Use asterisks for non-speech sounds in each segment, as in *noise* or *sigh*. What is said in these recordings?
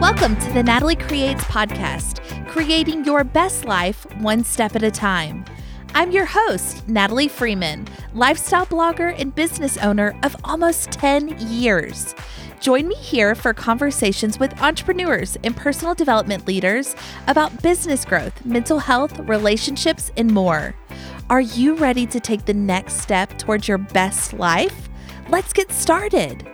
Welcome to the Natalie Creates podcast, creating your best life one step at a time. I'm your host, Natalie Freeman, lifestyle blogger and business owner of almost 10 years. Join me here for conversations with entrepreneurs and personal development leaders about business growth, mental health, relationships, and more. Are you ready to take the next step towards your best life? Let's get started.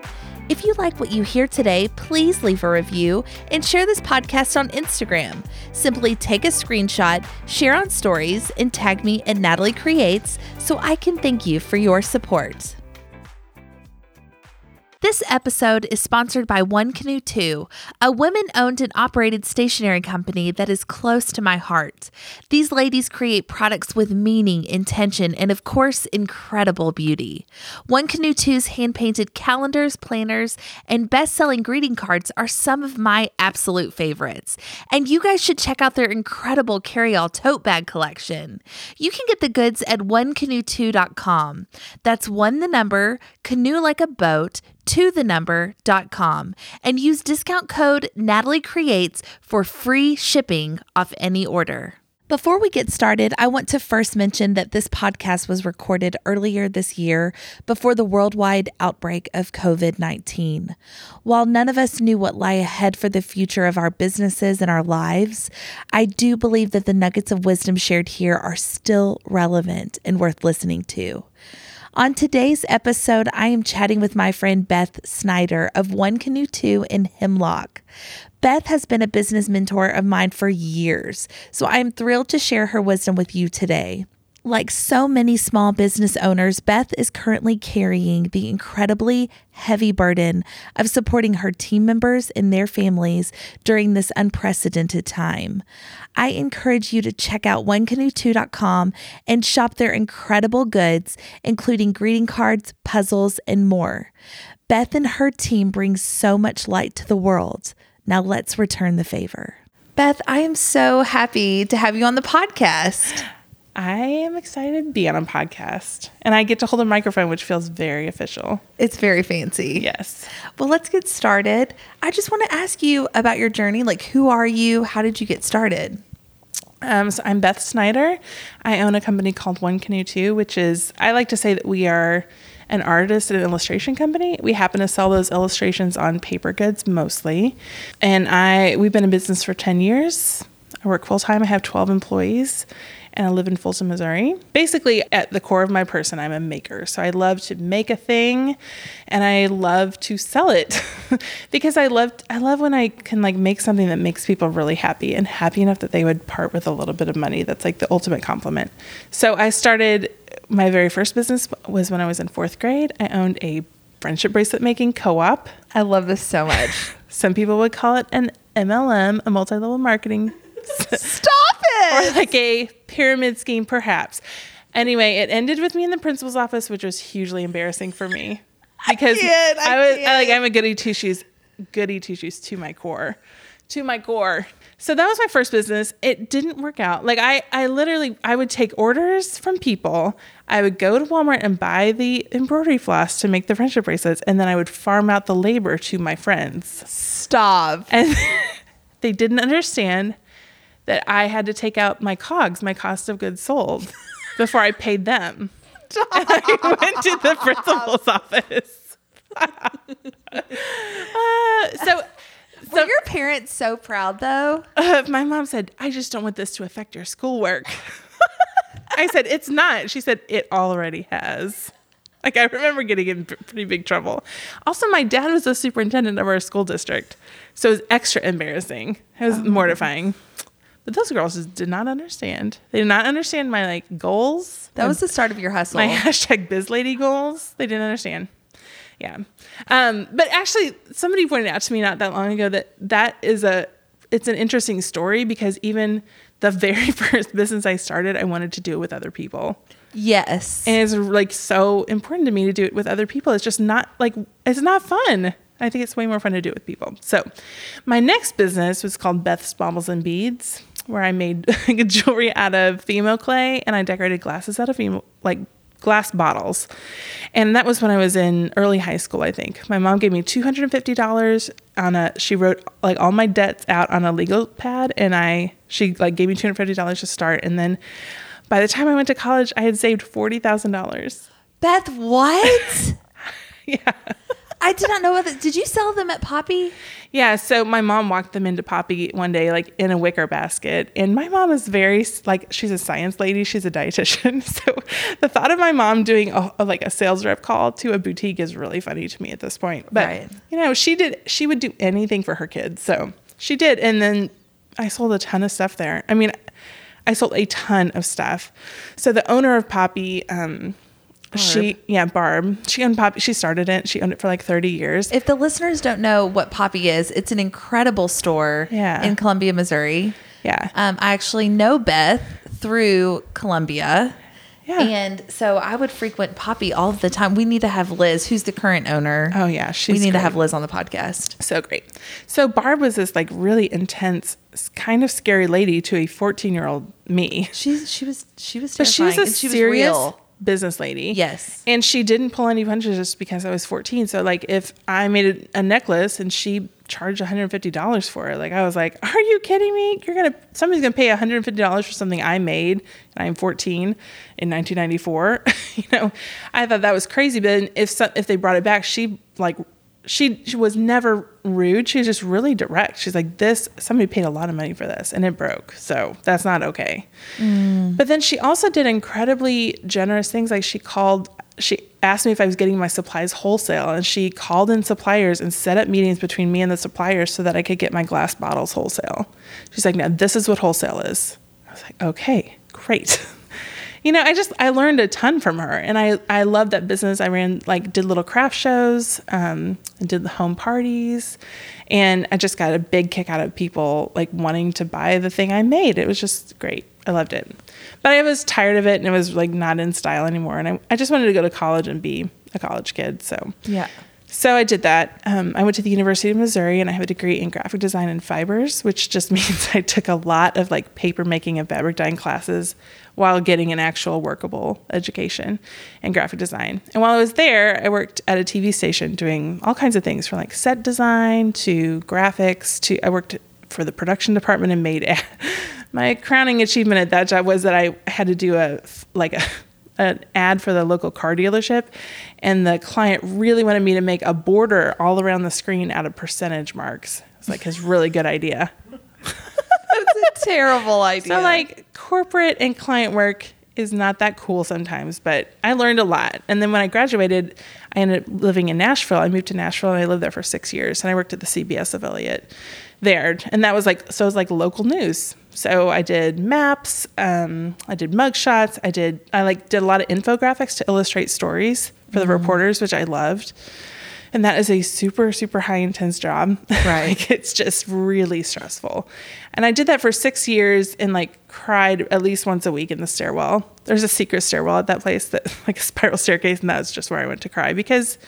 If you like what you hear today, please leave a review and share this podcast on Instagram. Simply take a screenshot, share on stories, and tag me at Natalie Creates so I can thank you for your support. This episode is sponsored by One Canoe 2, a women owned and operated stationery company that is close to my heart. These ladies create products with meaning, intention, and of course, incredible beauty. One Canoe 2's hand painted calendars, planners, and best selling greeting cards are some of my absolute favorites. And you guys should check out their incredible carry all tote bag collection. You can get the goods at onecanoe2.com. That's one the number, canoe like a boat to the number.com and use discount code Natalie Creates for free shipping off any order. Before we get started, I want to first mention that this podcast was recorded earlier this year before the worldwide outbreak of COVID 19. While none of us knew what lay ahead for the future of our businesses and our lives, I do believe that the nuggets of wisdom shared here are still relevant and worth listening to. On today's episode, I am chatting with my friend Beth Snyder of One Canoe 2 in Hemlock. Beth has been a business mentor of mine for years, so I am thrilled to share her wisdom with you today. Like so many small business owners, Beth is currently carrying the incredibly heavy burden of supporting her team members and their families during this unprecedented time. I encourage you to check out onecanoe2.com and shop their incredible goods, including greeting cards, puzzles, and more. Beth and her team bring so much light to the world. Now let's return the favor. Beth, I am so happy to have you on the podcast. I am excited to be on a podcast and I get to hold a microphone, which feels very official. It's very fancy. Yes. Well, let's get started. I just want to ask you about your journey. Like, who are you? How did you get started? Um, so I'm Beth Snyder. I own a company called One Canoe 2, which is, I like to say that we are an artist and an illustration company. We happen to sell those illustrations on paper goods mostly. And I we've been in business for 10 years. I work full time. I have 12 employees and I live in Fulton, Missouri. Basically, at the core of my person, I'm a maker. So I love to make a thing and I love to sell it *laughs* because I love I love when I can like make something that makes people really happy and happy enough that they would part with a little bit of money. That's like the ultimate compliment. So I started my very first business was when I was in 4th grade. I owned a friendship bracelet making co-op. I love this so much. *laughs* Some people would call it an MLM, a multi-level marketing *laughs* Stop Or like a pyramid scheme, perhaps. Anyway, it ended with me in the principal's office, which was hugely embarrassing for me because I, I, I was I, like I'm a goody two shoes, goody two shoes to my core, to my core. So that was my first business. It didn't work out. Like I, I literally, I would take orders from people. I would go to Walmart and buy the embroidery floss to make the friendship bracelets, and then I would farm out the labor to my friends. Stop. And *laughs* they didn't understand that I had to take out my cogs, my cost of goods sold, before I paid them. I *laughs* went to the principal's office. *laughs* uh, so, so, were your parents so proud though? Uh, my mom said, "I just don't want this to affect your schoolwork." *laughs* I said, "It's not." She said, "It already has." Like I remember getting in pretty big trouble. Also, my dad was the superintendent of our school district, so it was extra embarrassing. It was oh, mortifying. But those girls just did not understand. They did not understand my like goals. That was the start of your hustle. My *laughs* hashtag biz lady goals. They didn't understand. Yeah. Um, but actually somebody pointed out to me not that long ago that that is a it's an interesting story because even the very *laughs* first business I started, I wanted to do it with other people. Yes. And it's like so important to me to do it with other people. It's just not like it's not fun. I think it's way more fun to do it with people. So, my next business was called Beth's Baubles and Beads where I made *laughs* jewelry out of Fimo clay and I decorated glasses out of Fimo, like glass bottles. And that was when I was in early high school, I think. My mom gave me $250 on a she wrote like all my debts out on a legal pad and I she like gave me two hundred fifty dollars to start and then by the time I went to college I had saved forty thousand dollars. Beth, what? *laughs* Yeah. I did not know what. The, did you sell them at Poppy? Yeah, so my mom walked them into Poppy one day, like in a wicker basket. And my mom is very, like, she's a science lady, she's a dietitian. *laughs* So the thought of my mom doing a, a, like a sales rep call to a boutique is really funny to me at this point. But, Right. you know, she did, she would do anything for her kids. So she did. And then I sold a ton of stuff there. I mean, I sold a ton of stuff. So the owner of Poppy, um, she, yeah, Barb, she owned Poppy. She started it. She owned it for like 30 years. If the listeners don't know what Poppy is, it's an incredible store Yeah. in Columbia, Missouri. yeah. Um, I actually know Beth through Columbia. Yeah. And so I would frequent Poppy all the time. We need to have Liz, who's the current owner. Oh, yeah. she's. we need to have Liz on the podcast. So great. So Barb was this like really intense, kind of scary lady to a 14 year old me. She's she was she was But she was a and she was serious real. Business lady. Yes. And she didn't pull any punches just because I was 14. So like if I made a, a necklace and she charged $150 for it, like I was like, are you kidding me? You're going to, somebody's going to pay $150 for something I made and I'm 14 in 1994. *laughs* you know, I thought that was crazy. But if, some, if they brought it back, she like, she, she was never rude. She was just really direct. She's like, this, somebody paid a lot of money for this and it broke. So that's not okay. Mm. But then she also did incredibly generous things. Like she called, she asked me if I was getting my supplies wholesale, and she called in suppliers and set up meetings between me and the suppliers so that I could get my glass bottles wholesale. She's like, now this is what wholesale is. I was like, okay, great. *laughs* You know, I just I learned a ton from her, and I I love that business. I ran like did little craft shows, um, did the home parties, and I just got a big kick out of people like wanting to buy the thing I made. It was just great. I loved it, but I was tired of it, and it was like not in style anymore. And I I just wanted to go to college and be a college kid. So Yeah. So I did that. Um, I went to the University of Missouri and I have a degree in graphic design and fibers, which just *laughs* means I took a lot of like paper making and fabric dyeing classes while getting an actual workable education in graphic design. And while I was there, I worked at a TV station doing all kinds of things from like set design to graphics to I worked for the production department and made *laughs* my crowning achievement at that job was that I had to do a like a an ad for the local car dealership and the client really wanted me to make a border all around the screen out of percentage marks. It's like his really good idea. That's a terrible *laughs* idea. so like corporate and client work is not that cool sometimes but i learned a lot. And then when i graduated i ended up living in nashville. I moved to nashville and i lived there for six years and i worked at the cbs affiliate there. And that was like so it was like local news so i did maps um, i did mug shots i did i like did a lot of infographics to illustrate stories for the reporters which i loved and that is a super super high intense job. *laughs* Right. like it's just really stressful. And i did that for six years and like cried at least once a week in the stairwell. There's a secret stairwell at that place that *laughs* like a spiral staircase and that's just where i went to cry because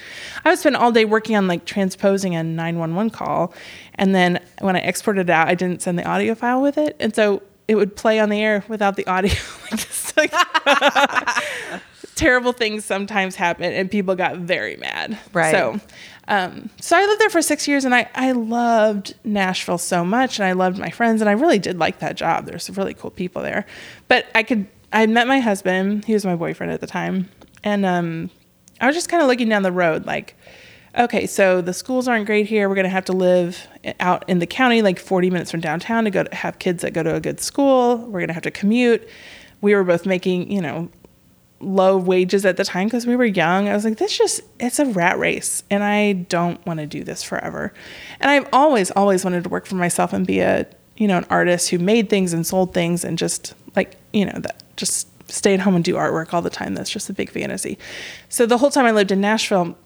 i would spend all day working on like transposing a 911 call. And then when i exported it out i didn't send the audio file with it. And so it would play on the air without the audio. *laughs* Like, like terrible things sometimes happen and people got very mad. Right. So um, so I lived there for six years and I, I loved Nashville so much and I loved my friends and I really did like that job. There's some really cool people there. But I could I met my husband, he was my boyfriend at the time, and um, I was just kind of looking down the road like okay, so the schools aren't great here. We're going to have to live out in the county, like 40 minutes from downtown, to go to have kids that go to a good school. We're going to have to commute. We were both making, you know, low wages at the time because we were young. I was like, this just, it's a rat race. And I don't want to do this forever. And I've always, always wanted to work for myself and be a, you know, an artist who made things and sold things and just like, you know, that just stay at home and do artwork all the time. That's just a big fantasy. So the whole time I lived in Nashville,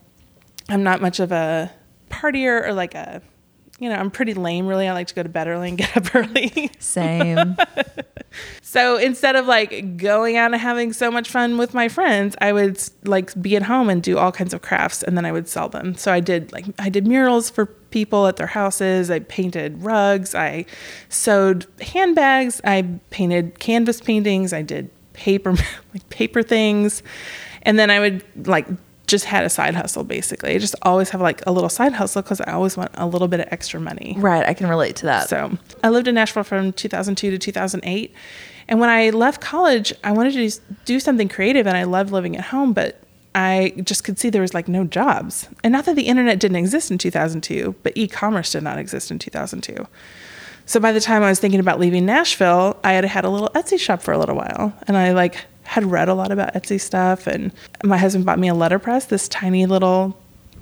I'm not much of a partier or like a, you know, I'm pretty lame really. I like to go to bed early and *laughs* get up early. Same. *laughs* So instead of like going out and having so much fun with my friends, I would like be at home and do all kinds of crafts and then I would sell them. So I did like I did murals for people at their houses. I painted rugs, I sewed handbags, I painted canvas paintings, I did paper *laughs* like paper things. And then I would like just had a side hustle basically. I just always have like a little side hustle because I always want a little bit of extra money. Right. I can relate to that. So I lived in Nashville from 2002 to 2008. And when I left college, I wanted to do something creative and I loved living at home, but I just could see there was like no jobs. And not that the internet didn't exist in 2002, but e commerce did not exist in 2002. So by the time I was thinking about leaving Nashville, I had had a little Etsy shop for a little while. And I like had read a lot about Etsy stuff. And my husband bought me a letterpress, this tiny little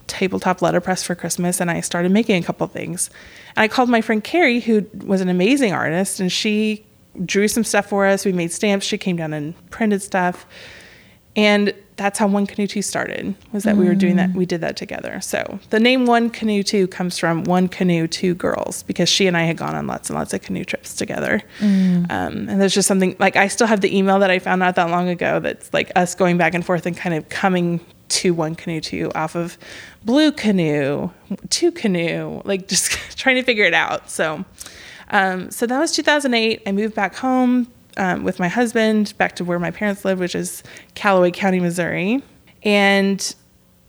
tabletop letterpress for Christmas. And I started making a couple things. And I called my friend Carrie, who was an amazing artist, and she drew some stuff for us. We made stamps. She came down and printed stuff. And that's how One Canoe Two started. Was that mm. we were doing that? We did that together. So the name One Canoe Two comes from One Canoe Two Girls because she and I had gone on lots and lots of canoe trips together. Mm. Um, and there's just something like I still have the email that I found not that long ago. That's like us going back and forth and kind of coming to One Canoe Two off of Blue Canoe, Two Canoe, like just *laughs* trying to figure it out. So. Um, so that was 2008. I moved back home um, with my husband back to where my parents live, which is Callaway County, Missouri. And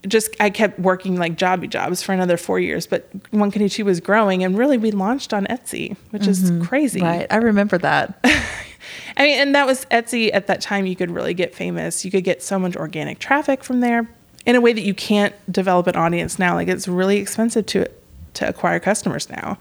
just I kept working like jobby jobs for another four years, but One Two was growing, and really we launched on Etsy, which mm-hmm. is crazy. Right, I remember that. *laughs* I mean, and that was Etsy at that time. You could really get famous. You could get so much organic traffic from there in a way that you can't develop an audience now. Like it's really expensive to to acquire customers now.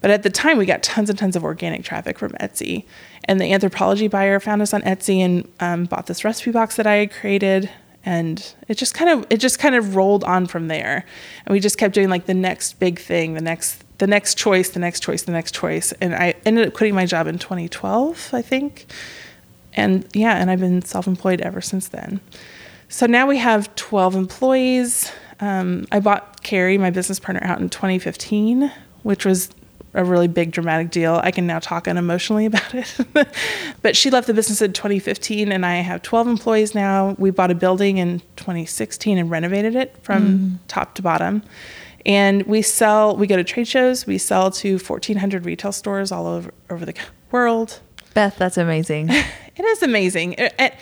But at the time, we got tons and tons of organic traffic from Etsy. And the Anthropologie buyer found us on Etsy and um, bought this recipe box that I had created. And it just kind of it just kind of rolled on from there, and we just kept doing like the next big thing, the next the next choice, the next choice, the next choice. And I ended up quitting my job in 2012, I think. And yeah, and I've been self-employed ever since then. So now we have 12 employees. Um, I bought Carrie, my business partner, out in 2015, which was a really big dramatic deal. I can now talk unemotionally *laughs* about it. but she left the business in 2015 and I have 12 employees now. We bought a building in 2016 and renovated it from mm. top to bottom. And we sell, we go to trade shows, we sell to 1,400 retail stores all over, over the world. Beth, that's amazing. *laughs* it is amazing. And,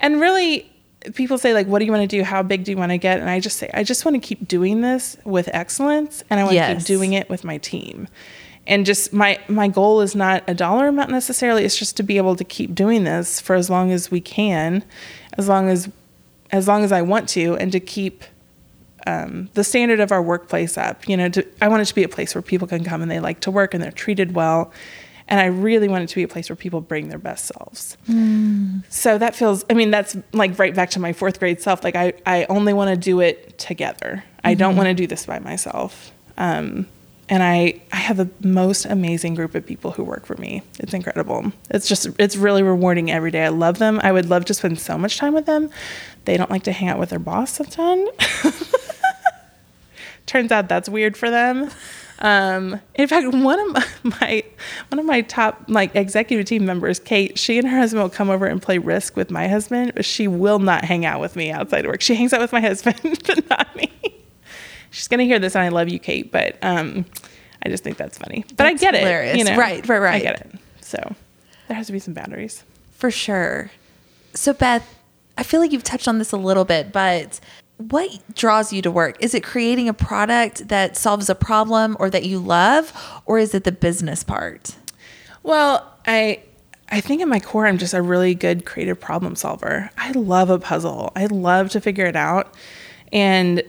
and really, people say like what do you want to do how big do you want to get and i just say i just want to keep doing this with excellence and i want yes. to keep doing it with my team and just my my goal is not a dollar amount necessarily it's just to be able to keep doing this for as long as we can as long as as long as i want to and to keep um, the standard of our workplace up you know to, i want it to be a place where people can come and they like to work and they're treated well and i really want it to be a place where people bring their best selves mm. so that feels i mean that's like right back to my fourth grade self like i, I only want to do it together mm-hmm. i don't mm-hmm. want to do this by myself um, and I, I have the most amazing group of people who work for me. It's incredible. It's just, it's really rewarding every day. I love them. I would love to spend so much time with them. They don't like to hang out with their boss ton. *laughs* Turns out that's weird for them. Um, in fact, one of *laughs* my one of my top like executive team members, Kate, she and her husband will come over and play Risk with my husband, but she will not hang out with me outside of work. She hangs out with my husband, *laughs* but not me she's gonna hear this, and I love you, Kate. But um, I just think that's funny. But that's I get hilarious. it. You know? Right, right, right. I get it. So there has to be some boundaries for sure. So Beth, I feel like you've touched on this a little bit, but what draws you to work? Is it creating a product that solves a problem or that you love, or is it the business part? Well, I I think in my core I'm just a really good creative problem solver. I love a puzzle. I love to figure it out. And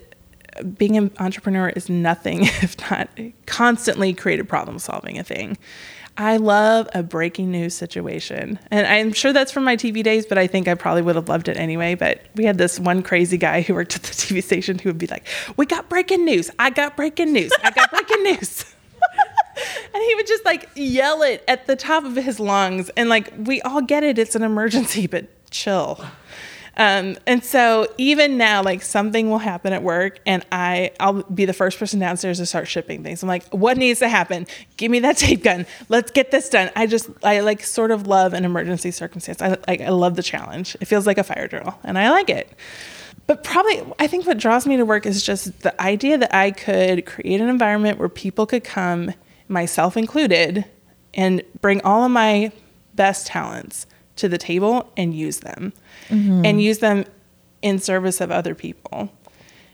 being an entrepreneur is nothing *laughs* if not constantly creative problem solving a thing. I love a breaking news situation. And I'm sure that's from my TV days, but I think I probably would have loved it anyway. But we had this one crazy guy who worked at the *laughs* TV station who would be like, We got breaking news. I got breaking news. I got breaking news. *laughs* and he would just like yell it at the top of his lungs. And like, we all get it. It's an emergency, but chill. Um, and so even now, like something will happen at work, and I I'll be the first person downstairs to start shipping things. I'm like, what needs to happen? Give me that *laughs* tape gun. Let's get this done. I just I like sort of love an emergency circumstance. I like I love the challenge. It feels like a fire drill, and I like it. But probably, I think what draws me to work is just the idea that I could create an environment where people could come, myself included, and bring all of my best talents to the table and use them mm-hmm. and use them in service of other people.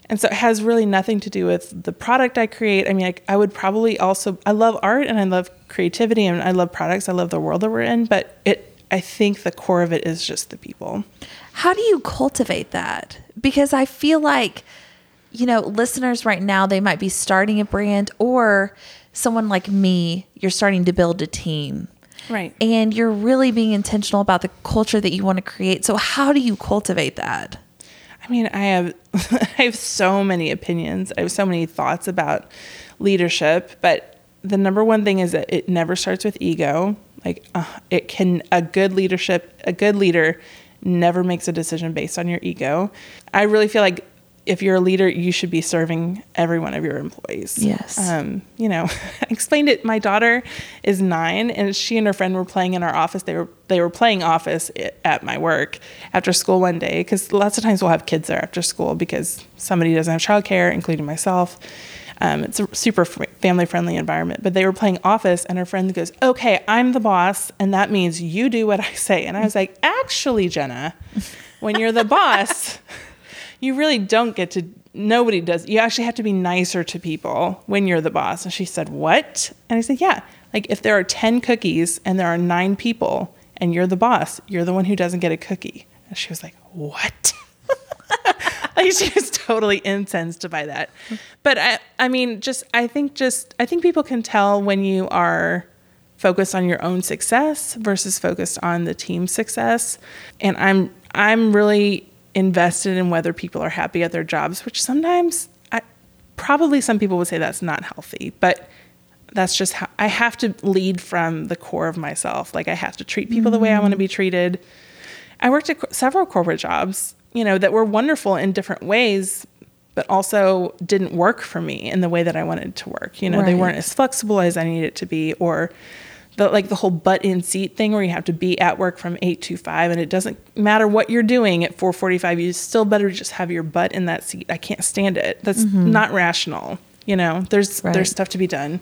And so it has really nothing to do with the product I create. I mean, I, I, would probably also, I love art and I love creativity and I love products. I love the world that we're in, but it, I think the core of it is just the people. How do you cultivate that? Because I feel like, you know, listeners right now, they might be starting a brand or someone like me, you're starting to build a team. Right. And you're really being intentional about the culture that you want to create. So, how do you cultivate that? I mean, I have *laughs* I have so many opinions. I have so many thoughts about leadership, but the number one thing is that it never starts with ego. Like uh, it can a good leadership, a good leader never makes a decision based on your ego. I really feel like if you're a leader, you should be serving every one of your employees. Yes. Um, you know, *laughs* I explained it. My daughter is nine, and she and her friend were playing in our office. They were they were playing office at my work after school one day because lots of times we'll have kids there after school because somebody doesn't have childcare, including myself. Um, it's a super family friendly environment. But they were playing office, and her friend goes, "Okay, I'm the boss, and that means you do what I say." And I was like, "Actually, Jenna, when you're the *laughs* boss." You really don't get to nobody does. You actually have to be nicer to people when you're the boss. And she said what? And i said yeah like if there are 10 cookies and there are 9 people and you're the boss you're the one who doesn't get a cookie. And she was like what? *laughs* Like she was totally incensed by that. But i i mean just i think just i think people can tell when you are focused on your own success versus focused on the team's success. And i'm i'm really invested in whether people are happy at their jobs, which sometimes I, probably some people would say that's not healthy, but that's just how I have to lead from the core of myself. Like I have to treat people mm-hmm. the way I want to be treated. I worked at several corporate jobs, you know, that were wonderful in different ways, but also didn't work for me in the way that I wanted to work. You know, right. they weren't as flexible as I needed to be, or the like the whole butt in seat thing where you have to be at work from 8 to 5 and it doesn't matter what you're doing at 4:45 you still better just have your butt in that seat. I can't stand it. That's mm-hmm. not rational, you know. There's right. there's stuff to be done.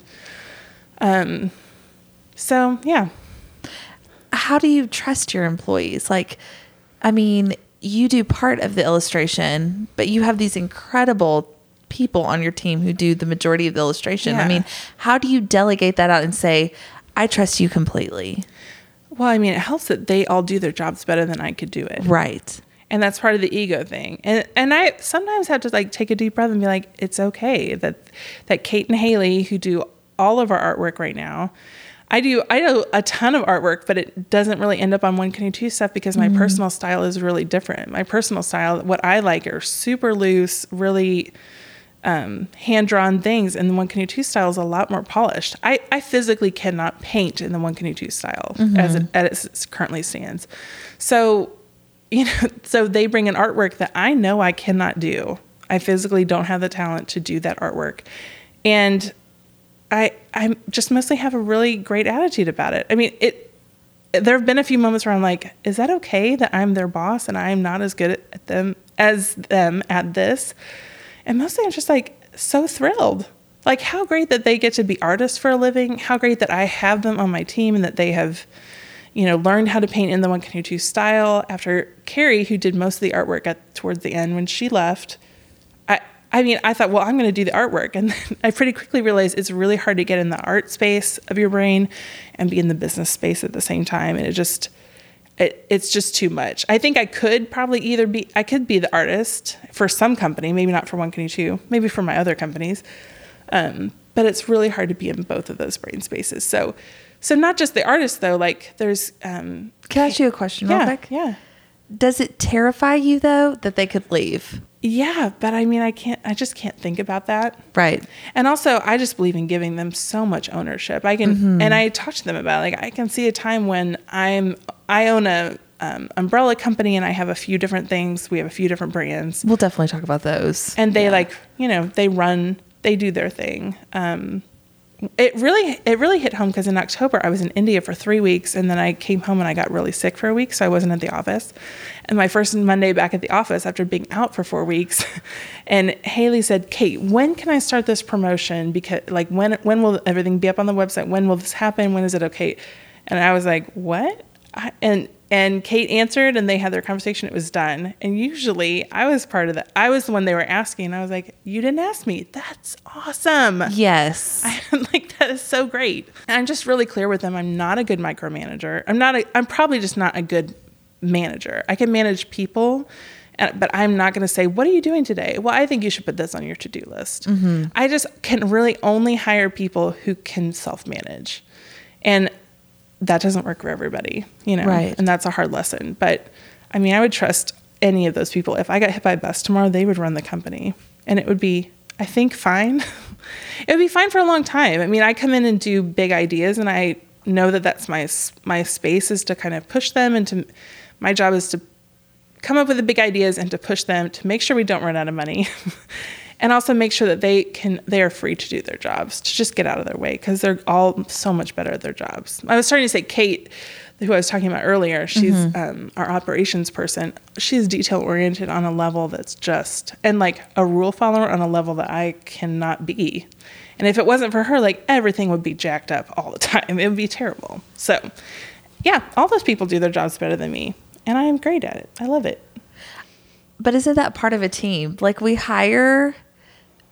Um so, yeah. How do you trust your employees? Like I mean, you do part of the illustration, but you have these incredible people on your team who do the majority of the illustration. Yeah. I mean, how do you delegate that out and say, I trust you completely. Well, I mean, it helps that they all do their jobs better than I could do it. Right. And that's part of the ego thing. And and I sometimes have to like take a deep breath and be like, it's okay that that Kate and Haley, who do all of our artwork right now, I do I do a ton of artwork, but it doesn't really end up on one canoe two stuff because my mm-hmm. personal style is really different. My personal style, what I like are super loose, really um, hand drawn things, and the One Canoe Two style is a lot more polished. I, I physically cannot paint in the One Canoe Two style mm-hmm. as, it, as it currently stands. So, *laughs* you know, so they bring an artwork that I know I cannot do. I physically don't have the talent to do that artwork, and I I just mostly have a really great attitude about it. I mean, it. There have been a few moments where I'm like, "Is that okay that I'm their boss and I'm not as good at them as them at this?" And mostly I'm just like so thrilled. Like, how great that they get to be artists for a living. How great that I have them on my team and that they have, you know, learned how to paint in the One Canoe Two style. After Carrie, who did most of the artwork at towards the end, when she left, I, I mean, I thought, well, I'm going to do the artwork. *laughs* And I pretty quickly realized it's really hard to get in the art space of your brain and be in the business space at the same time. And it just, it, it's just too much. I think I could probably either be I could be the artist for some company, maybe not for One company Two, maybe for my other companies. Um, but it's really hard to be in both of those brain spaces. So, so not just the artist though. Like there's. Um, Can I ask you a question, yeah, real quick? Yeah. Does it terrify you though that they could leave? Yeah, but I mean, I can't. I just can't think about that. Right. And also, I just believe in giving them so much ownership. I can, mm-hmm. and I talk to them about it. like I can see a time when I'm I own a um, umbrella company and I have a few different things. We have a few different brands. We'll definitely talk about those. And they yeah. like, you know, they run, they do their thing. Um, it really, it really hit home because in October I was in India for three weeks and then I came home and I got really sick for a week, so I wasn't at the office. And my first Monday back at the office after being out for four weeks, *laughs* and Haley said, "Kate, when can I start this promotion? Because like when when will everything be up on the website? When will this happen? When is it okay?" And I was like, "What?" I, and And Kate answered and they had their conversation. It was done. And usually I was part of that. I was the one they were asking. I was like, You didn't ask me. That's awesome. Yes. *laughs* I'm like, that is so great. And I'm just really clear with them. I'm not a good micromanager. I'm not a, I'm probably just not a good manager. I can manage people, but I'm not going to say, what are you doing today? Well, I think you should put this on your to-do list. Mm-hmm. I just can really only hire people who can self-manage. And that doesn't work for everybody, you know? Right. And that's a hard lesson. But I mean, I would trust any of those people. If I got hit by a bus tomorrow, they would run the company and it would be, I think, fine. *laughs* it would be fine for a long time. I mean, I come in and do big ideas and I know that that's my, my space is to kind of push them and to, my job is to come up with the big ideas and to push them to make sure we don't run out of money *laughs* and also make sure that they can they are free to do their jobs to just get out of their way because they're all so much better at their jobs. I was starting to say kate who i was talking about earlier she's um, our operations person. She's detail oriented on a level that's just and like a rule follower on a level that i cannot be. And if it wasn't for her like everything would be jacked up all the *laughs* time. It would be terrible. So yeah all those people do their jobs better than me and i am great at it. I love it. But isn't that part of a team? Like we hire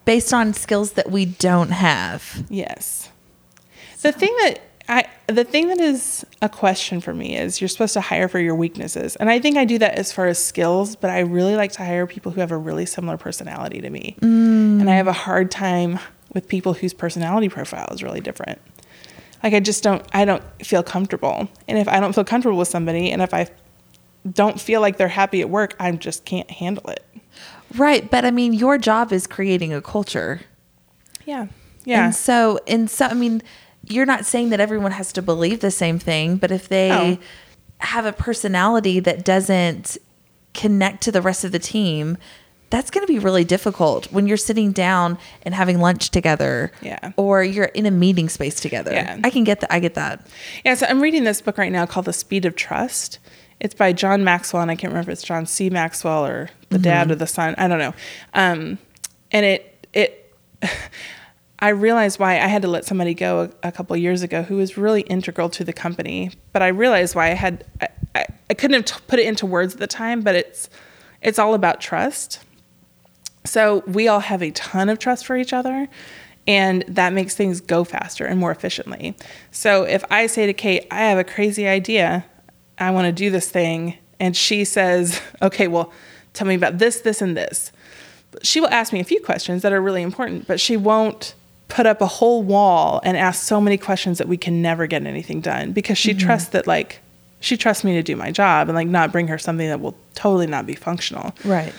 based on skills that we don't have. Yes. The thing that I the thing that is a question for me is you're supposed to hire for your weaknesses. And I think I do that as far as skills, but I really like to hire people who have a really similar personality to me. And I have a hard time with people whose personality profile is really different. Like I just don't I don't feel comfortable. And if I don't feel comfortable with somebody and if I don't feel like they're happy at work, I just can't handle it. Right. But I mean, your job is creating a culture. Yeah. Yeah. And so, and so, I mean, you're not saying that everyone has to believe the same thing, but if they Oh. have a personality that doesn't connect to the rest of the team, that's going to be really difficult when you're sitting down and having lunch together. Yeah. Or you're in a meeting space together. Yeah. I can get that. I get that. Yeah, so I'm reading this book right now called The Speed of Trust. It's by John Maxwell, and I can't remember if it's John C. Maxwell or the dad or the son. I don't know. Um, and it it *laughs* I realized why I had to let somebody go a, a couple years ago who was really integral to the company. But I realized why I had I, I, I couldn't have t- put it into words at the time. But it's it's all about trust. So we all have a ton of trust for each other, and that makes things go faster and more efficiently. So if I say to Kate, I have a crazy idea, I want to do this thing, and she says, *laughs* okay, well, tell me about this, this, and this. She will ask me a few questions that are really important, but she won't put up a whole wall and ask so many questions that we can never get anything done because she mm-hmm. trusts that, like, she trusts me to do my job and like not bring her something that will totally not be functional. Right.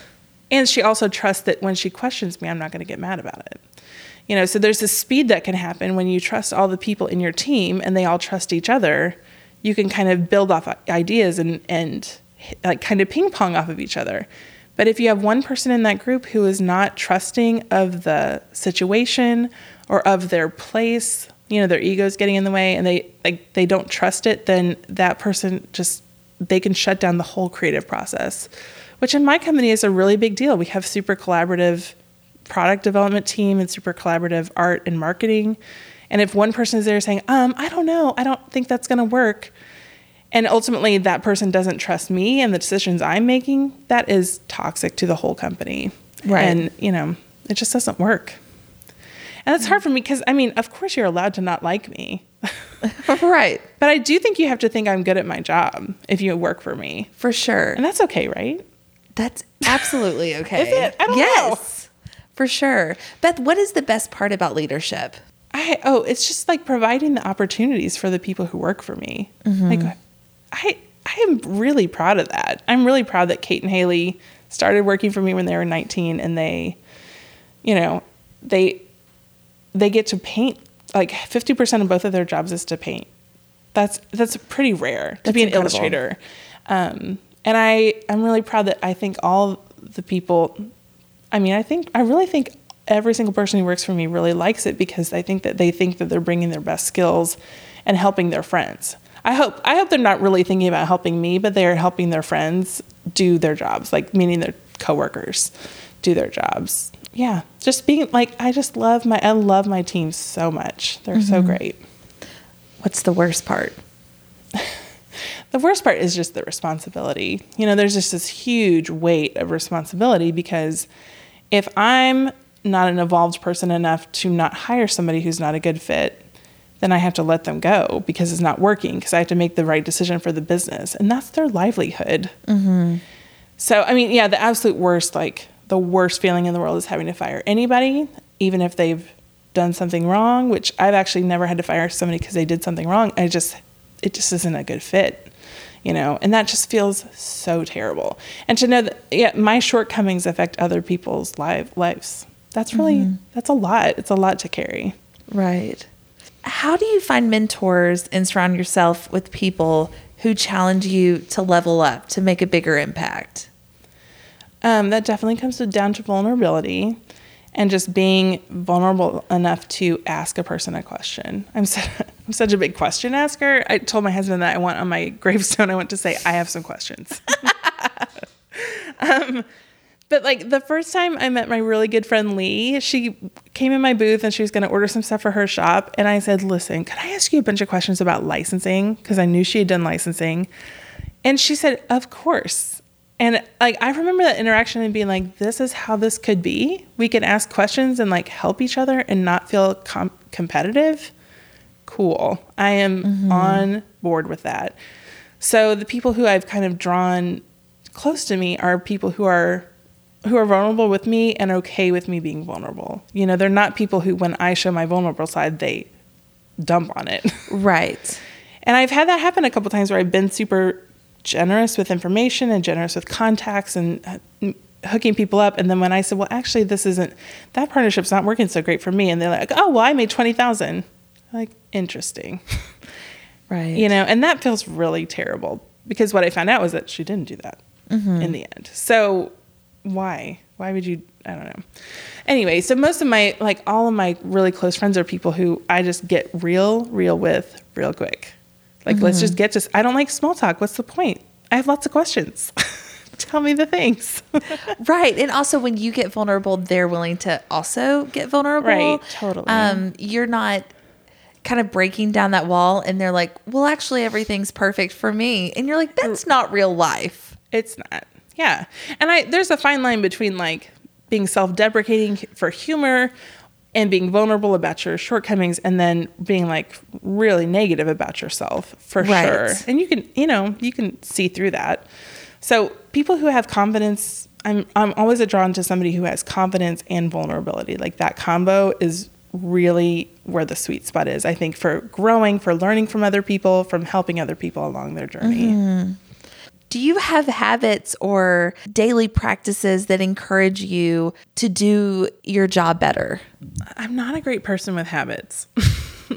And she also trusts that when she questions me, I'm not going to get mad about it. You know, so there's this speed that can happen when you trust all the people in your team and they all trust each other. You can kind of build off ideas and, and like kind of ping pong off of each other. But if you have one person in that group who is not trusting of the situation or of their place, you know, their ego's getting in the way and they like they don't trust it, then that person just they can shut down the whole creative process. Which in my company is a really big deal. We have super collaborative product development team and super collaborative art and marketing. And if one person is there saying, um, I don't know, I don't think that's gonna work, and ultimately that person doesn't trust me and the decisions I'm making, that is toxic to the whole company. Right. And, you know, it just doesn't work. And it's hard for me because, I mean, of course you're allowed to not like me. *laughs* right. but I do think you have to think I'm good at my job if you work for me. For sure. And that's okay, right? That's absolutely *laughs* okay. Is it? I don't know. yes, for sure. Beth, what is the best part about leadership? I oh, it's just like providing the opportunities for the people who work for me. Like I I am really proud of that. I'm really proud that Kate and Haley started working for me when they were 19 and they you know, they they get to paint like 50% of both of their jobs is to paint. That's that's pretty rare to That's be an incredible. illustrator. Um, and I I'm really proud that I think all the people I mean, I think I really think every single person who works for me really likes it because I think that they think that they're bringing their best skills and helping their friends. I hope I hope they're not really thinking about helping me, but they're helping their friends do their jobs, like meaning their coworkers do their jobs. Yeah, just being like I just love my I love my team so much. They're so mm-hmm. great. What's the worst part? *laughs* the worst part is just the responsibility. You know, there's just this huge weight of responsibility because if I'm not an evolved person enough to not hire somebody who's not a good fit, then I have to let them go because it's not working because I have to make the right decision for the business. And that's their livelihood. Mm-hmm. So, I mean, yeah, the absolute worst, like the worst feeling in the world is having to fire anybody, even if they've done something wrong, which I've actually never had to fire somebody because they did something wrong. I just, it just isn't a good fit, you know, and that just feels so terrible. And to know that, yeah, my shortcomings affect other people's live lives. That's really, mm-hmm. that's a lot. It's a lot to carry. Right. How do you find mentors and surround yourself with people who challenge you to level up to make a bigger impact? Um, that definitely comes down to vulnerability and just being vulnerable enough to ask a person a question. I'm, *laughs* so, I'm such a big question asker. I told my husband that I want on my *laughs* gravestone, I want to say, I have some questions. *laughs* um, but like the first time I met my really good friend Lee, she came in my booth and she was going to order some stuff for her shop. And I said, Listen, could I ask you a bunch of questions about licensing? Because I knew she had done licensing. And she said, Of course. And like I remember that interaction and being like, This is how this could be. We can ask questions and like help each other and not feel com- competitive. Cool. I am mm-hmm. on board with that. So the people who I've kind of drawn close to me are people who are who are vulnerable with me and okay with me being vulnerable. You know, they're not people who, when I show my vulnerable side, they dump on it. *laughs* Right. and I've had that happen a couple times where I've been super generous with information and generous with contacts and uh, hooking people up. And then when I said, well, actually, this isn't, that partnership's not working so great for me. And they're like, oh, well, I made 20,000. Like, interesting. *laughs* Right. You know, and that feels really terrible because what I found out was that she didn't do that mm-hmm. in the end. So why? Why would you? I don't know. Anyway, so most of my, like all of my really close friends are people who I just get real, real with real quick. Like, mm-hmm. let's just get to, I don't like small talk. What's the point? I have lots of questions. *laughs* Tell me the things. *laughs* right. And also, when you get vulnerable, they're willing to also get vulnerable. Right. Totally. Um, you're not kind of breaking down that wall and they're like, well, actually, everything's perfect for me. And you're like, that's not real life. It's not. Yeah. And I there's a fine line between like being self-deprecating for humor and being vulnerable about your shortcomings and then being like really negative about yourself for right. sure. And you can, you know, you can see through that. So people who have confidence, I'm I'm always drawn to somebody who has confidence and vulnerability. Like that combo is really where the sweet spot is. I think for growing, for learning from other people, from helping other people along their journey. Mm-hmm. Do you have habits or daily practices that encourage you to do your job better? I'm not a great person with habits. *laughs*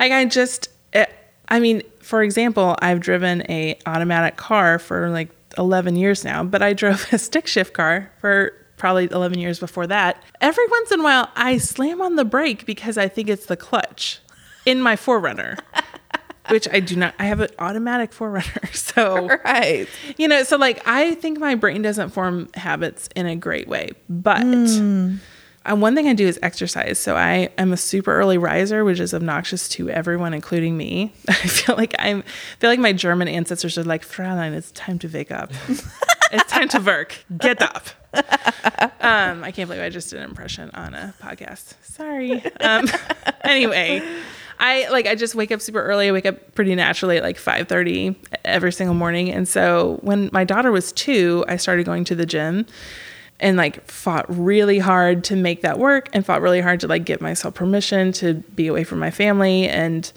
like I just eh, I mean, for example, I've driven a automatic car for like 11 years now, but I drove *laughs* a stick shift car for probably 11 years before that. Every once in a while, I slam on the brake because I think it's the clutch in my 4Runner *laughs* which I do not. I have an automatic 4Runner, *laughs* so right. You know, so like I think my brain doesn't form habits in a great way, but. Mm. Uh, one thing I do is exercise. So I am a super early riser, which is obnoxious to everyone, including me. *laughs* I feel like I'm feel like my German ancestors are like, Fräulein, it's time to wake up. *laughs* it's time to work. Get up. Um, I can't believe I just did an impression on a podcast. Sorry. Um, anyway, I like I just wake up super early. I wake up pretty naturally at like 5:30 every single morning. And so when my daughter was 2, I started going to the gym and like fought really hard to make that work and fought really hard to like give myself permission to be away from my family and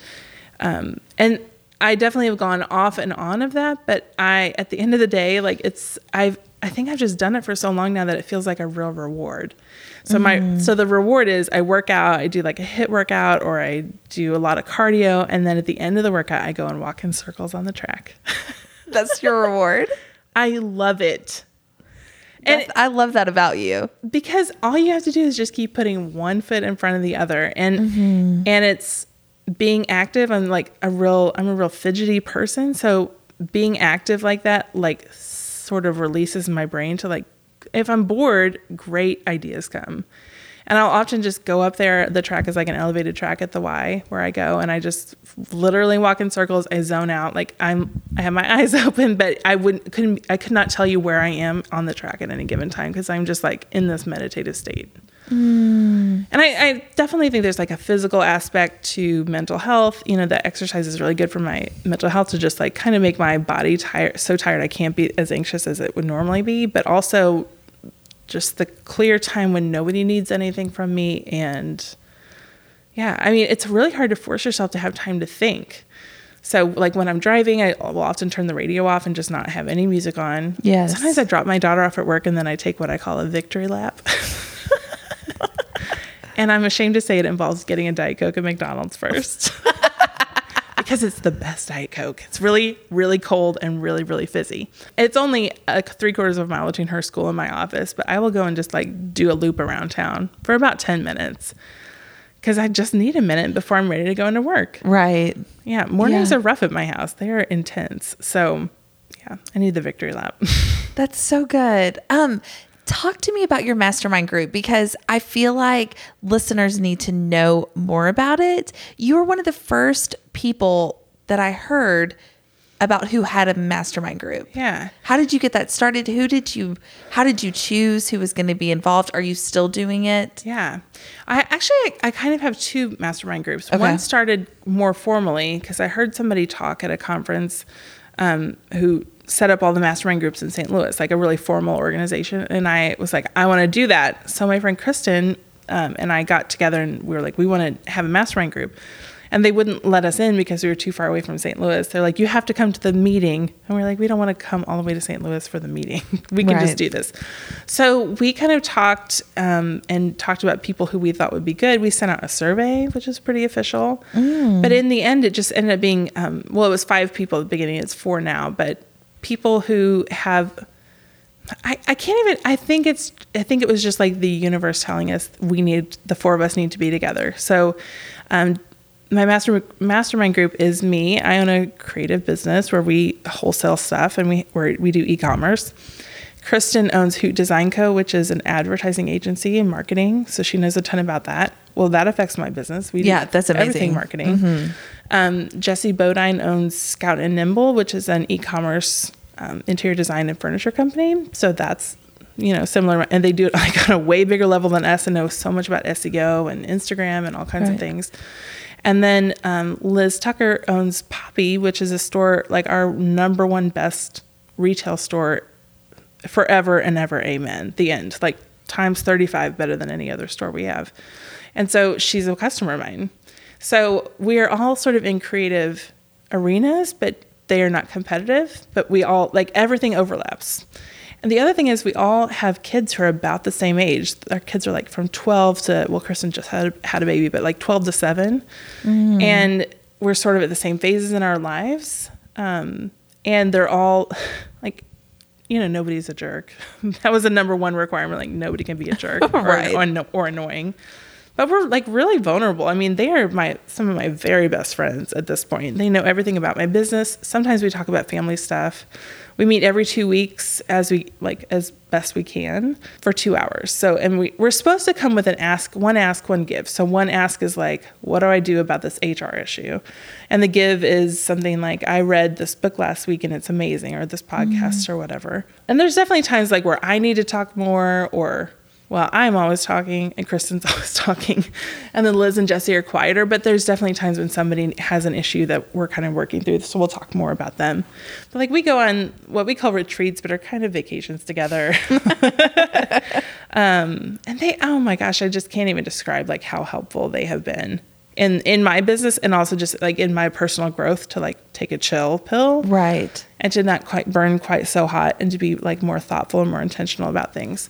um and I definitely have gone off and on of that, but I at the end of the day like it's I've I think I've just done it for so long now that it feels like a real reward. So my mm. so the reward is I work out, I do like a hit workout or I do a lot of cardio and then at the end of the workout I go and walk in circles on the track. *laughs* That's your reward? I love it. And I love that about you. Because all you have to do is just keep putting one foot in front of the other and mm-hmm. and it's being active. I'm like a real I'm a real fidgety person, so being active like that like sort of releases my brain to like if I'm bored, great ideas come. And I'll often just go up there. The track is like an elevated track at the Y where I go, and I just literally walk in circles. I zone out. Like I'm, I have my *laughs* eyes open, but I wouldn't, couldn't, I could not tell you where I am on the track at any given time because I'm just like in this meditative state. Mm. And I, I, definitely think there's like a physical aspect to mental health. You know, that exercise is really good for my mental health to just like kind of make my body tired, so tired I can't be as anxious as it would normally be, but also just the clear time when nobody needs anything from me. And yeah, I mean, it's really hard to force yourself to have time to think. So, like when I'm driving, I will often turn the radio off and just not have any music on. Yes. Sometimes I drop my daughter off at work and then I take what I call a victory lap. *laughs* and I'm ashamed to say it involves getting a Diet Coke at McDonald's first. *laughs* because it's the best Diet Coke. It's really, really cold and really, really fizzy. It's only a three quarters of a mile between her school and my office, but I will go and just like do a loop around town for about 10 minutes because I just need a minute before I'm ready to go into work. Right. Yeah. Mornings yeah. are rough at my house, they are intense. So, yeah, I need the victory lap. *laughs* That's so good. Um, talk to me about your mastermind group because I feel like listeners need to know more about it. You were one of the first people that I heard about who had a mastermind group. Yeah. How did you get that started? Who did you how did you choose who was going to be involved? Are you still doing it? Yeah. I actually I kind of have two mastermind groups. Okay. One started more formally because I heard somebody talk at a conference um, who set up all the mastermind groups in St. Louis, like a really formal organization. And I was like, I want to do that. So my friend Kristen um, and I got together and we were like, we want to have a mastermind group and they wouldn't let us in because we were too far away from St. Louis. They're like, you have to come to the meeting. And we're like, we don't want to come all the way to St. Louis for the meeting. *laughs* we can right. just do this. So we kind of talked um, and talked about people who we thought would be good. We sent out a survey, which is pretty official. Mm. But in the end, it just ended up being, um, well, it was five people at the beginning. It's four now, but people who have I, I can't even I think it's I think it was just like the universe telling us we need the four of us need to be together. So um, my master mastermind group is me. I own a creative business where we wholesale stuff and we where we do e-commerce. Kristen owns Hoot Design Co., which is an advertising agency and marketing, so she knows a ton about that. Well, that affects my business. We yeah, that's amazing. Everything marketing. Mm-hmm. Um, Jesse Bodine owns Scout and Nimble, which is an e-commerce um, interior design and furniture company. So that's you know similar, and they do it *laughs* like on a way bigger level than us and know so much about SEO and Instagram and all kinds right. of things. And then um, Liz Tucker owns Poppy, which is a store like our number one best retail store forever and ever. Amen. The end. Like times 35 better than any other store we have. And so she's a customer of mine. So we are all sort of in creative arenas, but they are not competitive, but we all like everything overlaps. And the other thing is, we all have kids who are about the same age. Our kids are like from 12 to, well, Kristen just had, had a baby, but like 12 to 7. Mm. And we're sort of at the same phases in our lives. Um, and they're all *laughs* like, you know, nobody's a jerk. *laughs* that was the number one requirement. Like, nobody can be a jerk *laughs* right. or, or, or annoying but we're like really vulnerable. I mean, they are my some of my very best friends at this point. They know everything about my business. Sometimes we talk about family stuff. We meet every two weeks as we like as best we can for two hours. So and we, we're supposed to come with an ask, one ask, one give. So one ask is like, what do I do about this HR issue? And the give is something like, I read this book last week and it's amazing, or this podcast mm-hmm. or whatever. And there's definitely times like where I need to talk more or well, I'm always talking and Kristen's *laughs* always talking. And then Liz and Jesse are quieter, but there's definitely times when somebody has an issue that we're kind of working through. So we'll talk more about them. But like we go on what we call retreats, but are kind of vacations together. *laughs* um, and they, oh my gosh, I just can't even describe like how helpful they have been in in my business and also just like in my personal growth to like take a chill pill right and to not quite burn quite so hot and to be like more thoughtful and more intentional about things.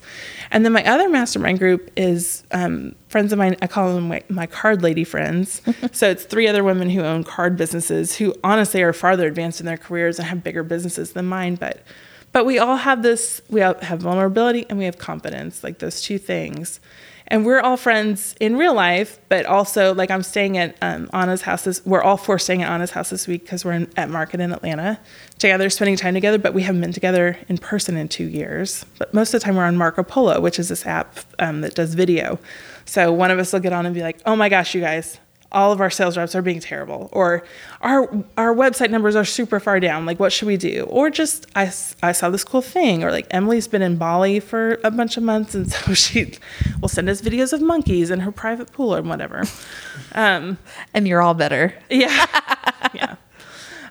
And then my other mastermind group is um, friends of mine i call them my, my card lady friends. *laughs* So it's three other women who own card businesses who honestly are farther advanced in their careers and have bigger businesses than mine but but we all have this we have vulnerability and we have confidence like those two things and we're all friends in real life, but also like I'm staying at um, Anna's house. This, we're all four staying at Anna's house this week because we're in, at market in Atlanta together, spending time together. But we haven't been together in person in two years. But most of the time we're on Marco Polo, which is this app um, that does video. So one of us will get on and be like, "Oh my gosh, you guys, all of our sales reps are being terrible or our our website numbers are super far down like what should we do? Or just I, I saw this cool thing or like emily's been in bali for a bunch of months and *laughs* so she will send us videos of monkeys in her private pool or whatever. Um, and you're all better. Yeah. *laughs* Yeah.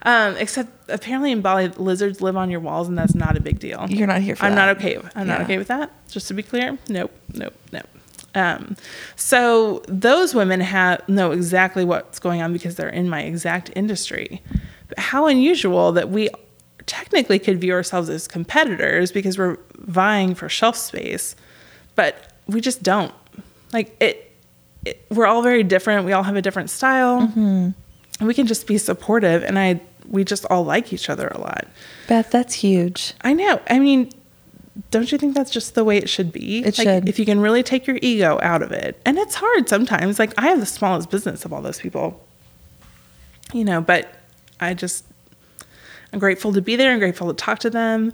Um, except apparently in bali lizards live on your walls and that's not a big deal. You're not here for i'm that. not okay i'm not okay with that just to be clear. Nope nope nope um, so those women have know exactly what's going on because they're in my exact industry. But how unusual that we technically could view ourselves as competitors because we're vying for shelf space, but we just don't. Like it, it we're all very different. We all have a different style, and we can just be supportive. And I, we just all like each other a lot. Beth, that's huge. I know. I mean, don't you think that's just the way it should be? It like, should. If you can really take your ego out of it. And it's hard sometimes. Like, I have the smallest business of all those people, you know, but I just, I'm grateful to be there and grateful to talk to them.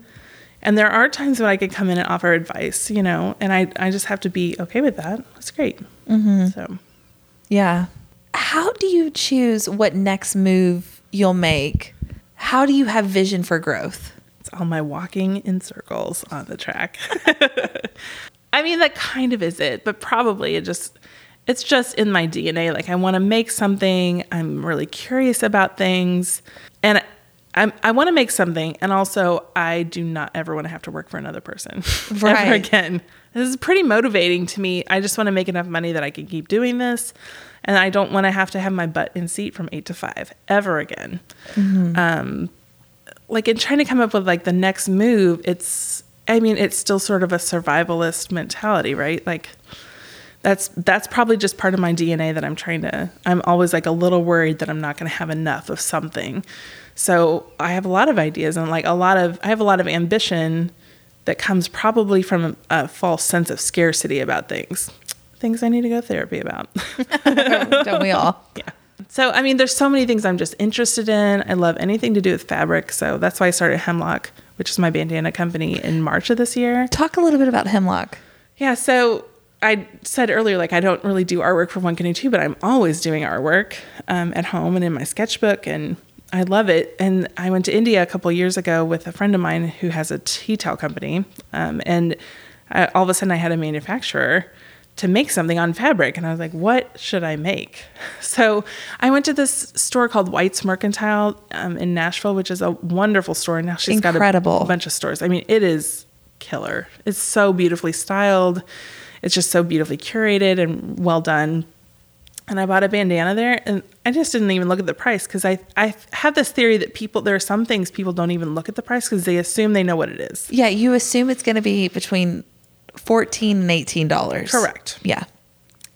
And there are times when I can come in and offer advice, you know, and I, I just have to be okay with that. That's great. Mm-hmm. So, Yeah. How do you choose what next move you'll make? How do you have vision for growth? All my walking in circles on the track. *laughs* I mean, that kind of is it, but probably it just, it's just in my DNA. Like, I want to make something. I'm really curious about things. And I'm, I want to make something. And also, I do not ever want to have to work for another person *laughs* ever again. This is pretty motivating to me. I just want to make enough money that I can keep doing this. And I don't want to have to have my butt in seat from eight to five ever again Um, like in trying to come up with like the next move it's i mean it's still sort of a survivalist mentality right like that's that's probably just part of my dna that i'm trying to i'm always like a little worried that i'm not going to have enough of something so i have a lot of ideas and like a lot of i have a lot of ambition that comes probably from a, a false sense of scarcity about things things i need to go therapy about *laughs* Don't we all? *laughs* yeah. So, I mean, there's so many things I'm just interested in. I love anything to do with fabric. So that's why I started Hemlock, which is my bandana company, in March of this year. Talk a little bit about Hemlock. Yeah. So I said earlier, like, I don't really do artwork for One Canoe 2, but I'm always doing artwork um, at home and in my sketchbook. And I love it. And I went to India a couple years ago with a friend of mine who has a tea towel company. Um, and I, all of a sudden, I had a manufacturer to make something on fabric. And I was like, what should I make? *laughs* So I went to this store called White's Mercantile um, in Nashville, which is a wonderful store. And now she's Incredible. got a bunch of stores. I mean, it is killer. It's so beautifully styled. It's just so beautifully curated and well done. And I bought a bandana there, and I just didn't even look at the price because I I have this theory that people there are some things people don't even look at the price because they assume they know what it is. Yeah, you assume it's going to be between fourteen and eighteen dollars. Correct. Yeah.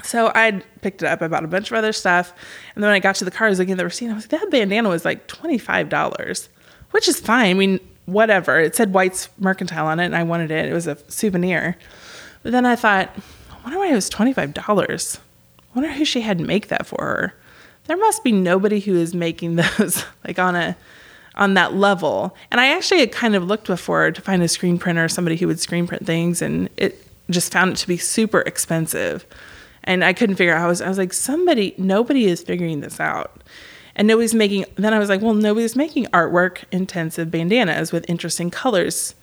So I picked it up. I bought a bunch of other stuff, and then when I got to the car, I was looking at the receipt. I was like, that bandana was like twenty five dollars, which is fine. I mean, whatever. It said White's Mercantile on it, and I wanted it. It was a souvenir. But then I thought, I wonder why it was twenty five dollars. I wonder who she had to make that for her. There must be nobody who is making *laughs* those like on a on that level. And I actually had kind of looked before to find a screen printer, somebody who would screen print things, and it just found it to be super expensive. And I couldn't figure out. I was I was like, somebody, nobody is figuring this out. And nobody's making then I was like, well, nobody's making artwork intensive bandanas with interesting colors.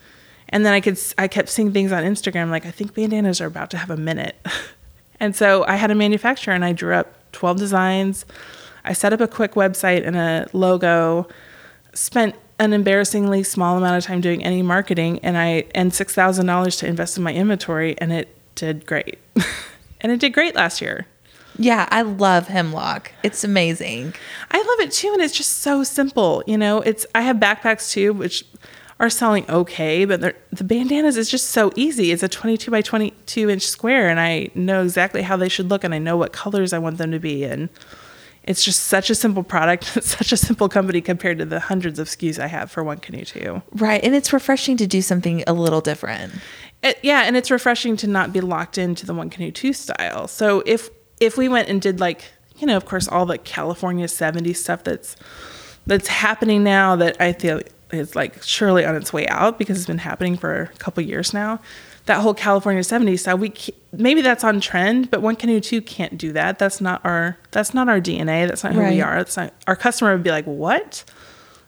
And then I could I kept seeing things on Instagram like I think bandanas are about to have a minute. *laughs* and so I had a manufacturer and I drew up 12 designs. I set up a quick website and a logo, spent an embarrassingly small amount of time doing any marketing and I and $6,000 to invest in my inventory and it did great. *laughs* and it did great last year. Yeah, I love Hemlock. It's amazing. I love it too, and it's just so simple. You know, it's I have backpacks too, which are selling okay, but the bandanas is just so easy. It's a 22 by 22 inch square, and I know exactly how they should look, and I know what colors I want them to be, and it's just such a simple product. It's *laughs* such a simple company compared to the hundreds of SKUs I have for one canoe two. Right. And it's refreshing to do something a little different. It, yeah, and it's refreshing to not be locked into the one canoe two style. So if if we went and did like you know, of course, all the California '70s stuff that's that's happening now that I feel is like surely on its way out because it's been happening for a couple years now. That whole California '70s style, we maybe that's on trend, but one canoe two can't do that. That's not our that's not our DNA. That's not who Right. we are. That's not our customer would be like, what?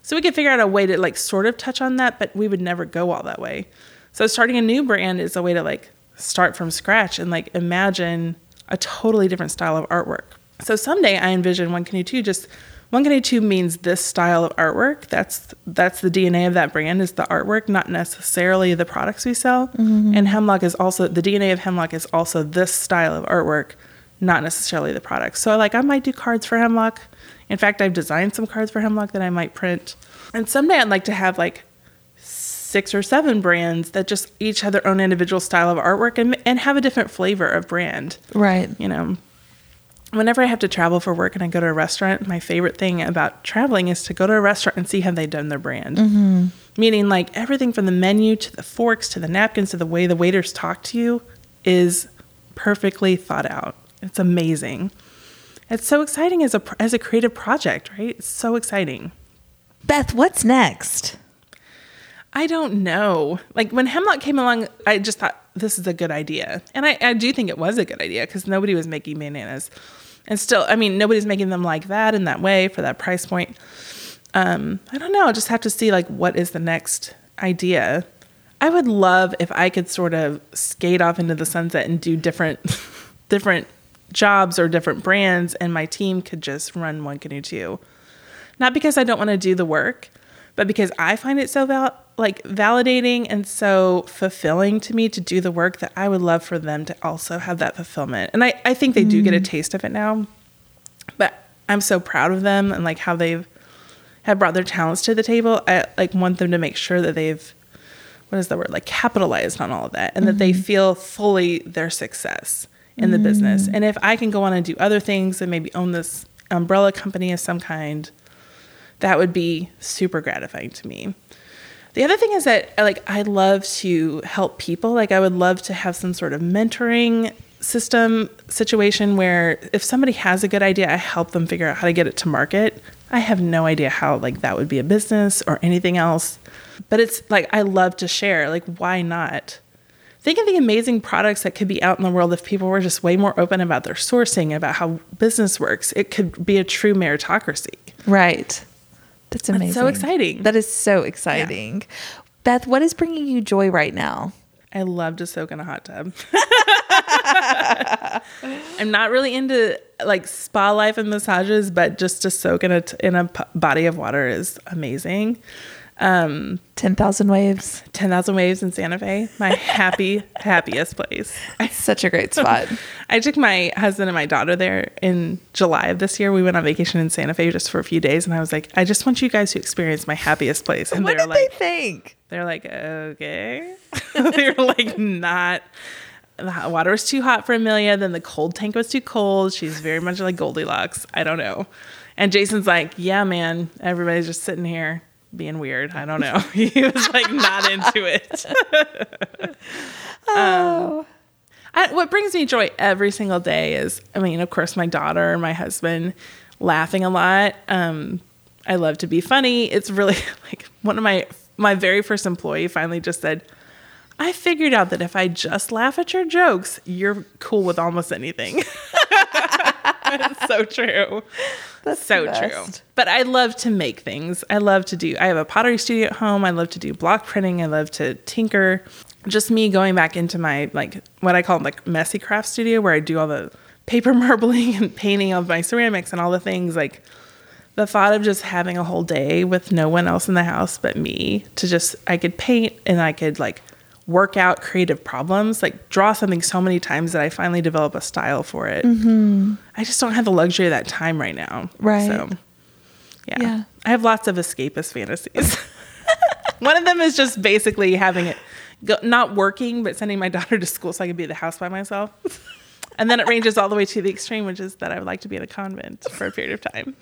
So we could figure out a way to like sort of touch on that, but we would never go all that way. So starting a new brand is a way to like start from scratch and like imagine a totally different style of artwork. So someday I envision One Canoe Two just One Canoe Two means this style of artwork. That's that's the DNA of that brand is the artwork, not necessarily the products we sell. Mm-hmm. And Hemlock is also the DNA of Hemlock is also this style of artwork, not necessarily the products. So like I might do cards for Hemlock. In fact, I've designed some cards for Hemlock that I might print. And someday I'd like to have like six or seven brands that just each have their own individual style of artwork and, and have a different flavor of brand. Right. You know, whenever I have to travel for work and I go to a restaurant, my favorite thing about traveling is to go to a restaurant and see how they've done their brand. Mm-hmm. Meaning, like everything from the menu to the forks to the napkins to the way the waiters talk to you is perfectly thought out. It's amazing. It's so exciting as a as a creative project, right? It's so exciting. Beth, what's next? I don't know. Like when Hemlock came along, I just thought this is a good idea. And I, I do think it was a good idea because nobody was making bananas. And still, I mean, nobody's making them like that in that way for that price point. Um, I don't know. I'll just have to see like what is the next idea. I would love if I could sort of skate off into the sunset and do different *laughs* different jobs or different brands and my team could just run one canoe two. Not because I don't want to do the work, but because I find it so val- like validating and so fulfilling to me to do the work that I would love for them to also have that fulfillment. And I, I think they do get a mm. taste of it now. But I'm so proud of them and like how they've have brought their talents to the table. I like want them to make sure that they've what is the word like capitalized on all of that and that they mm-hmm. feel fully their success in the business. Mm. And if I can go on and do other things and maybe own this umbrella company of some kind, that would be super gratifying to me. The other thing is that like I love to help people. Like I would love to have some sort of mentoring system situation where if somebody has a good idea, I help them figure out how to get it to market. I have no idea how like that would be a business or anything else. But it's like I love to share. Like why not? Think of the amazing products that could be out in the world if people were just way more open about their sourcing, about how business works. It could be a true meritocracy. Right. That's amazing. That's so exciting. That is so exciting. Beth, what is bringing you joy right now? I love to soak in a hot tub. *laughs* I'm not really into like spa life and massages, but just to soak in a t- in a p- body of water is amazing. Um, 10,000 waves. Ten thousand waves in Santa Fe, my happy *laughs* happiest place. Such a great spot. *laughs* I took my husband and my daughter there in July of this year. We went on vacation in Santa Fe just for a few days, and I was like, I just want you guys to experience my happiest place. And what did like, they think? they're like, okay. *laughs* they're like, not. The hot water was too hot for Amelia. Then the cold tank was too cold. She's very much like Goldilocks. I don't know. And Jason's like, yeah, man. Everybody's just sitting here being weird. I don't know. *laughs* he was like not into it. *laughs* Oh. I, what brings me joy every single day is, I mean, of course, my daughter and my husband laughing a lot. Um, I love to be funny. It's really *laughs* like one of my my very first employee finally just said, "I figured out that if I just laugh at your jokes, you're cool with almost anything." It's *laughs* so true. That's so true. But I love to make things. I love to do. I have a pottery studio at home. I love to do block printing. I love to tinker. Just me going back into my like what I call like messy craft studio where I do all the paper *laughs* marbling and painting of my ceramics and all the things like the thought of just having a whole day with no one else in the house but me to just I could paint and I could like work out creative problems, like draw something so many times that I finally develop a style for it. Mm-hmm. I just don't have the luxury of that time right now. Right. So, yeah. Yeah. I have lots of escapist fantasies. *laughs* One of them is just basically having it, go, not working, but sending my *laughs* daughter to school so I can be at the house by myself. *laughs* And then it ranges all the way to the extreme, which is that I would like to be in a convent for a period of time.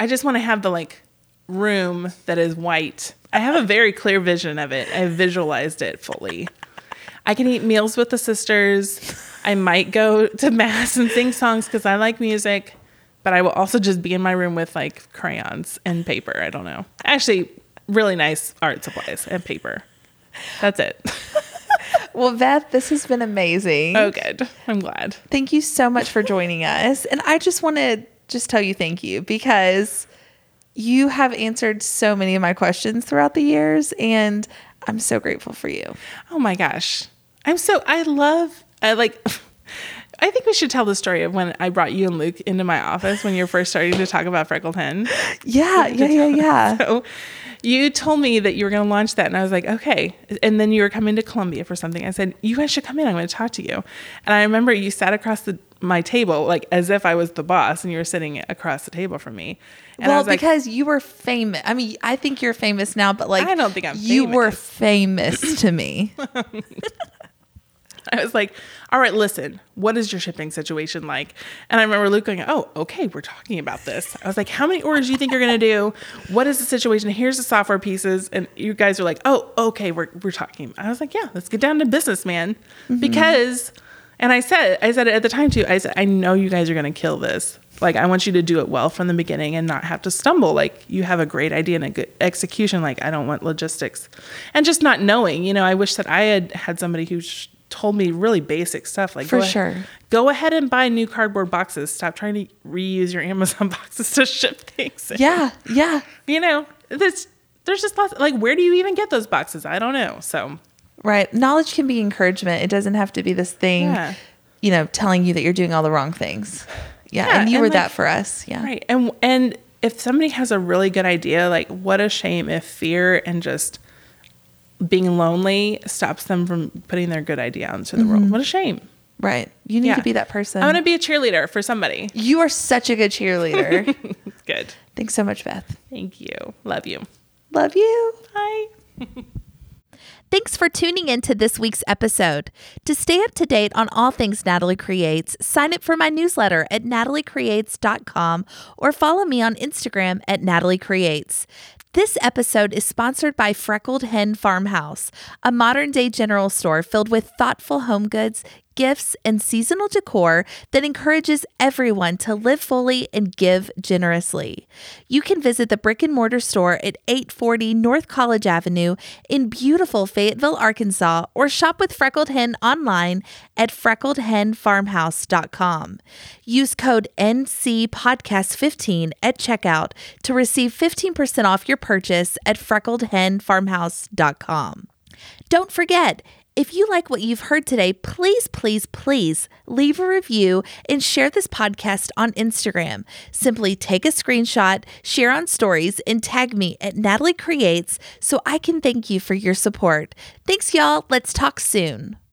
I just want to have the like room that is white. I have a very clear vision of it. I visualized it fully. I can eat meals with the sisters. I might go to mass and sing songs because I like music, but I will also just be in my room with like crayons and paper. I don't know. Actually, really nice art supplies and paper. That's it. *laughs* Well, Beth, this has been amazing. Oh, good. I'm glad. Thank you so much for joining us. And I just want to just tell you thank you because you have answered so many of my questions throughout the years and I'm so grateful for you. Oh my gosh. I'm so I love I like *laughs* I think we should tell the story of when I brought you and Luke into my office when you're first starting to talk about freckled hen. *laughs* *laughs* Yeah, yeah, yeah, yeah. So you told me that you were going to launch that, and I was like, okay. And then you were coming to Columbia for something. I said, you guys should come in. I'm going to talk to you. And I remember you sat across the my table like as if I was the boss, and you were sitting across the table from me. And I well, like, because you were famous. I mean, I think you're famous now, but like I don't think I'm You were famous. famous *laughs* to me. *laughs* I was like, all right, listen, what is your shipping situation like? And I remember Luke going, oh, okay, we're talking about this. I was like, how many orders do you think you're going to do? What is the situation? Here's the software pieces. And you guys are like, oh, okay, we're, we're talking. I was like, yeah, let's get down to business, man. Mm-hmm. Because, and I said, I said it at the time too, I said, I know you guys are going to kill this. Like, I want you to do it well from the beginning and not have to stumble. Like, you have a great idea and a good execution. Like, I don't want logistics. And just not knowing, you know, I wish that I had had somebody who sh- told me really basic stuff. Like, For go sure. go ahead and buy new cardboard boxes. Stop trying to reuse your Amazon *laughs* boxes to ship things. yeah, yeah. You know, there's, there's just lots, like, where do you even get those boxes? I don't know. So, Right. Knowledge can be encouragement. It doesn't have to be this thing, Yeah. you know, telling you that you're doing all the wrong things. Yeah. Yeah, and you and were like- that for us. Yeah. Right. And and if somebody has a really good idea, like what a shame if fear and just being lonely stops them from putting their good idea out into the world. Mm-hmm. What a shame. Right. You need Yeah. to be that person. I want to be a cheerleader for somebody. you are such a good cheerleader. *laughs* Good. Thanks so much, Beth. Thank you. Love you. Love you. Bye. *laughs* Thanks for tuning in to this week's episode. To stay up to date on all things Natalie Creates, sign up for my newsletter at nataliecreates.com or follow me on Instagram at Natalie Creates. This episode is sponsored by Freckled Hen Farmhouse, a modern day general store filled with thoughtful home goods, gifts, and seasonal decor that encourages everyone to live fully and give generously. You can visit the brick and mortar store at 840 North College Avenue in beautiful Fayetteville, Arkansas, or shop with Freckled Hen online at freckledhenfarmhouse.com. Use code NCPodcast15 at checkout to receive 15% off your purchase at freckledhenfarmhouse.com. Don't forget, if you like what you've heard today, please, please, please leave a review and share this podcast on Instagram. Simply take a screenshot, share on stories, and tag me at Natalie Creates so I can thank you for your support. Thanks, y'all. Let's talk soon.